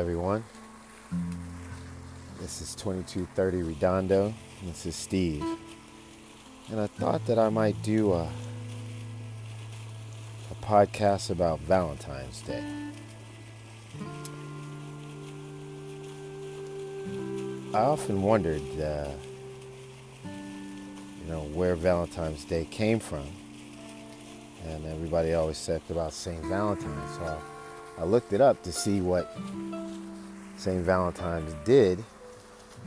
everyone. This is 2230 Redondo. This is Steve. And I thought that I might do a, a podcast about Valentine's Day. I often wondered, uh, you know, where Valentine's Day came from. And everybody always said about St. Valentine. So I looked it up to see what St. Valentine's did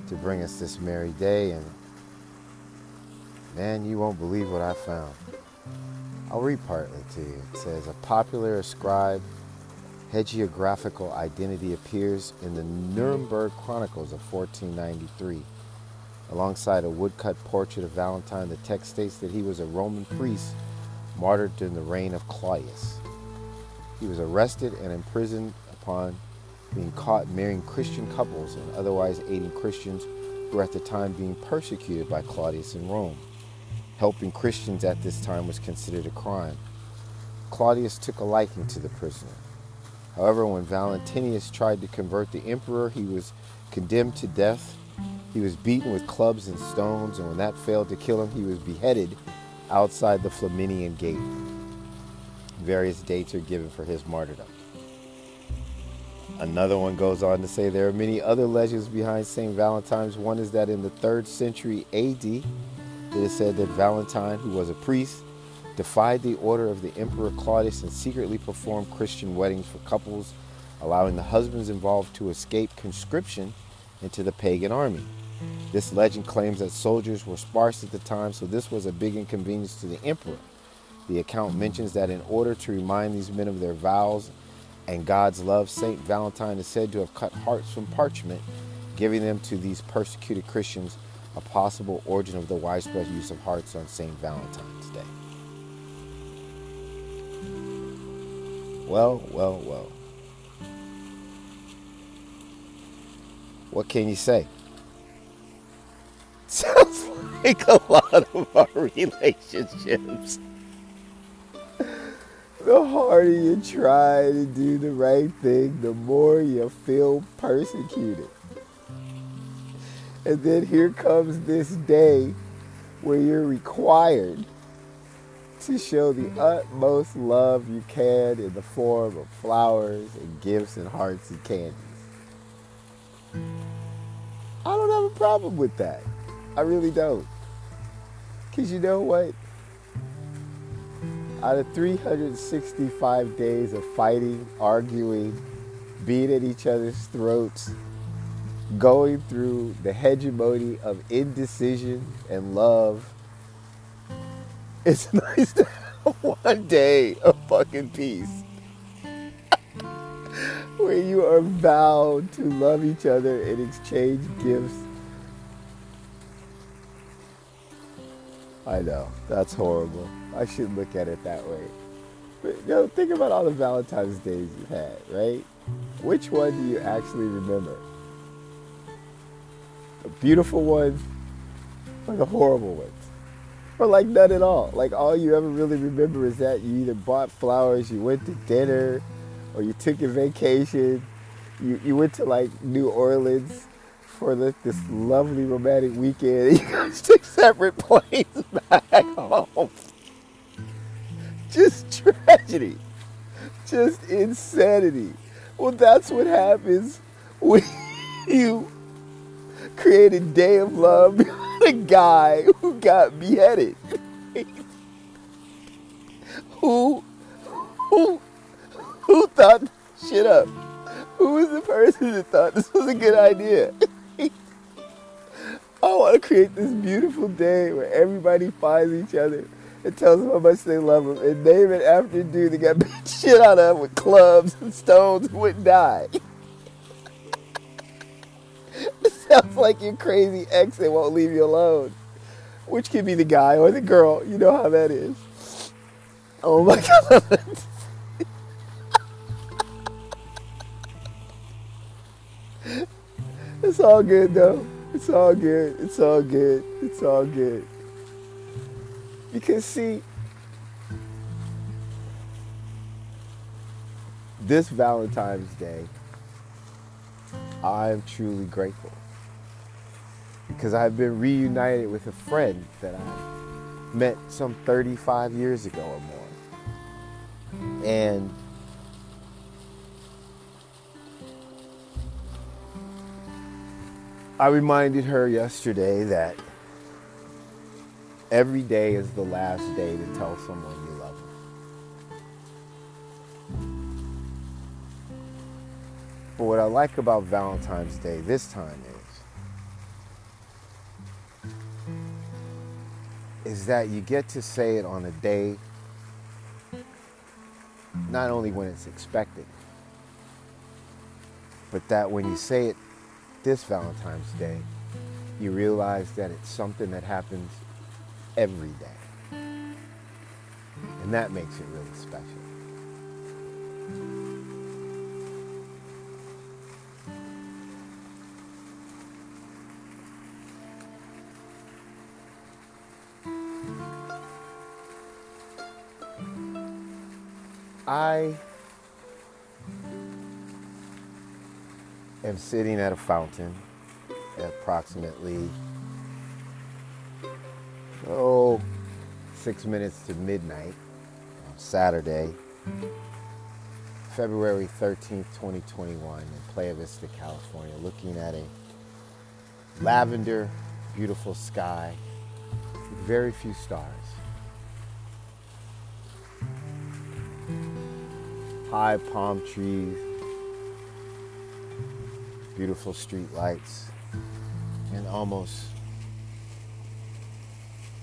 to bring us this merry day, and man, you won't believe what I found. I'll read partly to you. It says, A popular ascribed hagiographical identity appears in the Nuremberg Chronicles of 1493. Alongside a woodcut portrait of Valentine, the text states that he was a Roman priest martyred during the reign of Claudius. He was arrested and imprisoned upon being caught marrying Christian couples and otherwise aiding Christians who were at the time being persecuted by Claudius in Rome. Helping Christians at this time was considered a crime. Claudius took a liking to the prisoner. However, when Valentinius tried to convert the emperor, he was condemned to death. He was beaten with clubs and stones, and when that failed to kill him, he was beheaded outside the Flaminian Gate. Various dates are given for his martyrdom. Another one goes on to say there are many other legends behind St. Valentine's. One is that in the 3rd century AD, it is said that Valentine, who was a priest, defied the order of the Emperor Claudius and secretly performed Christian weddings for couples, allowing the husbands involved to escape conscription into the pagan army. This legend claims that soldiers were sparse at the time, so this was a big inconvenience to the emperor. The account mentions that in order to remind these men of their vows and God's love, St. Valentine is said to have cut hearts from parchment, giving them to these persecuted Christians, a possible origin of the widespread use of hearts on St. Valentine's Day. Well, well, well. What can you say? Sounds like a lot of our relationships the harder you try to do the right thing, the more you feel persecuted. And then here comes this day where you're required to show the utmost love you can in the form of flowers and gifts and hearts and candies. I don't have a problem with that. I really don't. Because you know what? Out of 365 days of fighting, arguing, being at each other's throats, going through the hegemony of indecision and love, it's nice to have one day of fucking peace. Where you are vowed to love each other and exchange gifts. I know, that's horrible. I shouldn't look at it that way. But you know, think about all the Valentine's days you've had, right? Which one do you actually remember? The beautiful ones or the horrible ones? Or like none at all. Like all you ever really remember is that you either bought flowers, you went to dinner, or you took a vacation, you, you went to like New Orleans for this, this lovely romantic weekend. You guys took separate planes back home just tragedy, just insanity. Well, that's what happens when you create a day of love a guy who got beheaded. who, who, who thought shit up? Who was the person that thought this was a good idea? I want to create this beautiful day where everybody finds each other and tells them how much they love them and name it after a dude that got beat shit out of with clubs and stones and wouldn't die. it sounds like your crazy ex that won't leave you alone. Which could be the guy or the girl. You know how that is. Oh my god. it's all good though. It's all good. It's all good. It's all good. Because, see, this Valentine's Day, I'm truly grateful because I've been reunited with a friend that I met some 35 years ago or more. And I reminded her yesterday that every day is the last day to tell someone you love them. But what I like about Valentine's Day this time is is that you get to say it on a day not only when it's expected, but that when you say it this Valentine's Day, you realize that it's something that happens every day. And that makes it really special. I am sitting at a fountain at approximately oh six minutes to midnight on Saturday, February 13th, 2021 in Playa Vista, California, looking at a lavender, beautiful sky with very few stars. High palm trees, beautiful street lights, and almost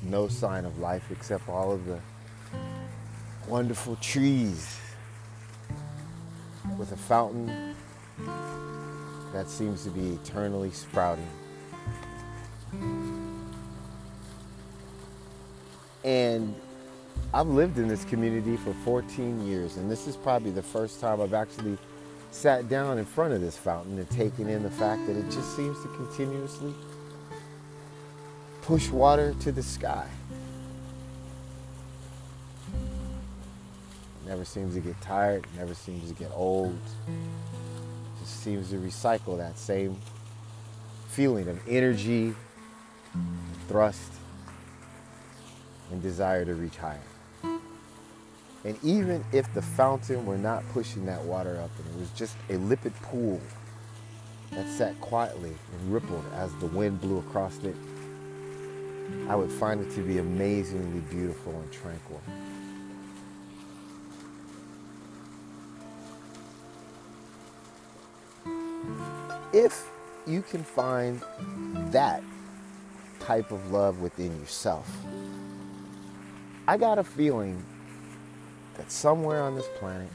no sign of life except all of the wonderful trees with a fountain that seems to be eternally sprouting. And I've lived in this community for 14 years, and this is probably the first time I've actually sat down in front of this fountain and taken in the fact that it just seems to continuously push water to the sky. never seems to get tired, never seems to get old. Just seems to recycle that same feeling of energy, thrust, and desire to reach higher. And even if the fountain were not pushing that water up and it was just a limpid pool that sat quietly and rippled as the wind blew across it, I would find it to be amazingly beautiful and tranquil. If you can find that type of love within yourself, I got a feeling that somewhere on this planet,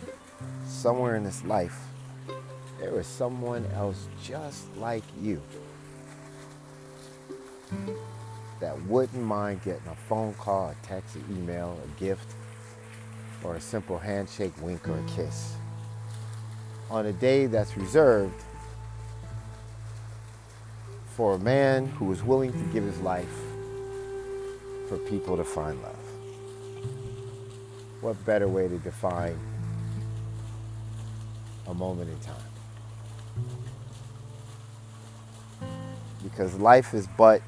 somewhere in this life, there is someone else just like you that wouldn't mind getting a phone call, a text, an email, a gift, or a simple handshake, wink, or a kiss. On a day that's reserved for a man who is willing to give his life for people to find love what better way to define a moment in time? Because life is but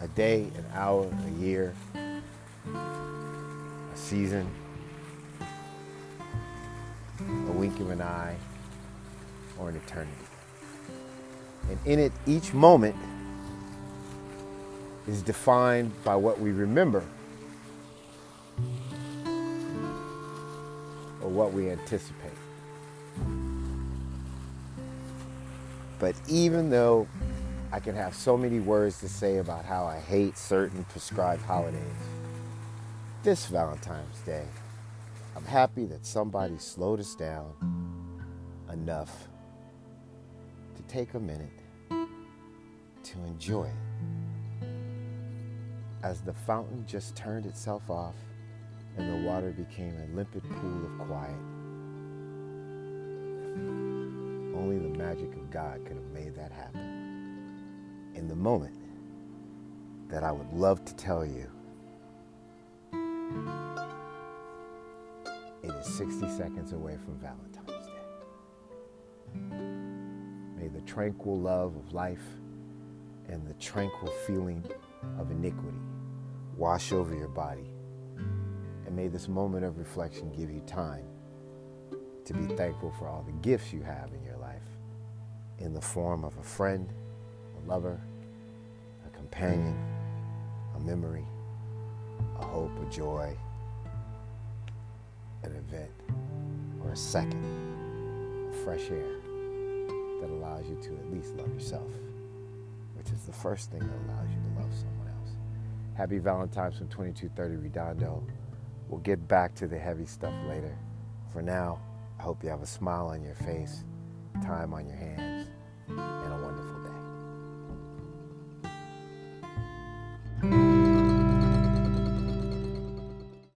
a day, an hour, a year, a season, a wink of an eye, or an eternity. And in it, each moment is defined by what we remember what we anticipate. But even though I can have so many words to say about how I hate certain prescribed holidays, this Valentine's Day, I'm happy that somebody slowed us down enough to take a minute to enjoy it. As the fountain just turned itself off and the water became a limpid pool of quiet. Only the magic of God could have made that happen. In the moment that I would love to tell you, it is 60 seconds away from Valentine's Day. May the tranquil love of life and the tranquil feeling of iniquity wash over your body. And may this moment of reflection give you time to be thankful for all the gifts you have in your life in the form of a friend, a lover, a companion, a memory, a hope, a joy, an event, or a second of fresh air that allows you to at least love yourself, which is the first thing that allows you to love someone else. Happy Valentine's from 2230 Redondo. We'll get back to the heavy stuff later. For now, I hope you have a smile on your face, time on your hands,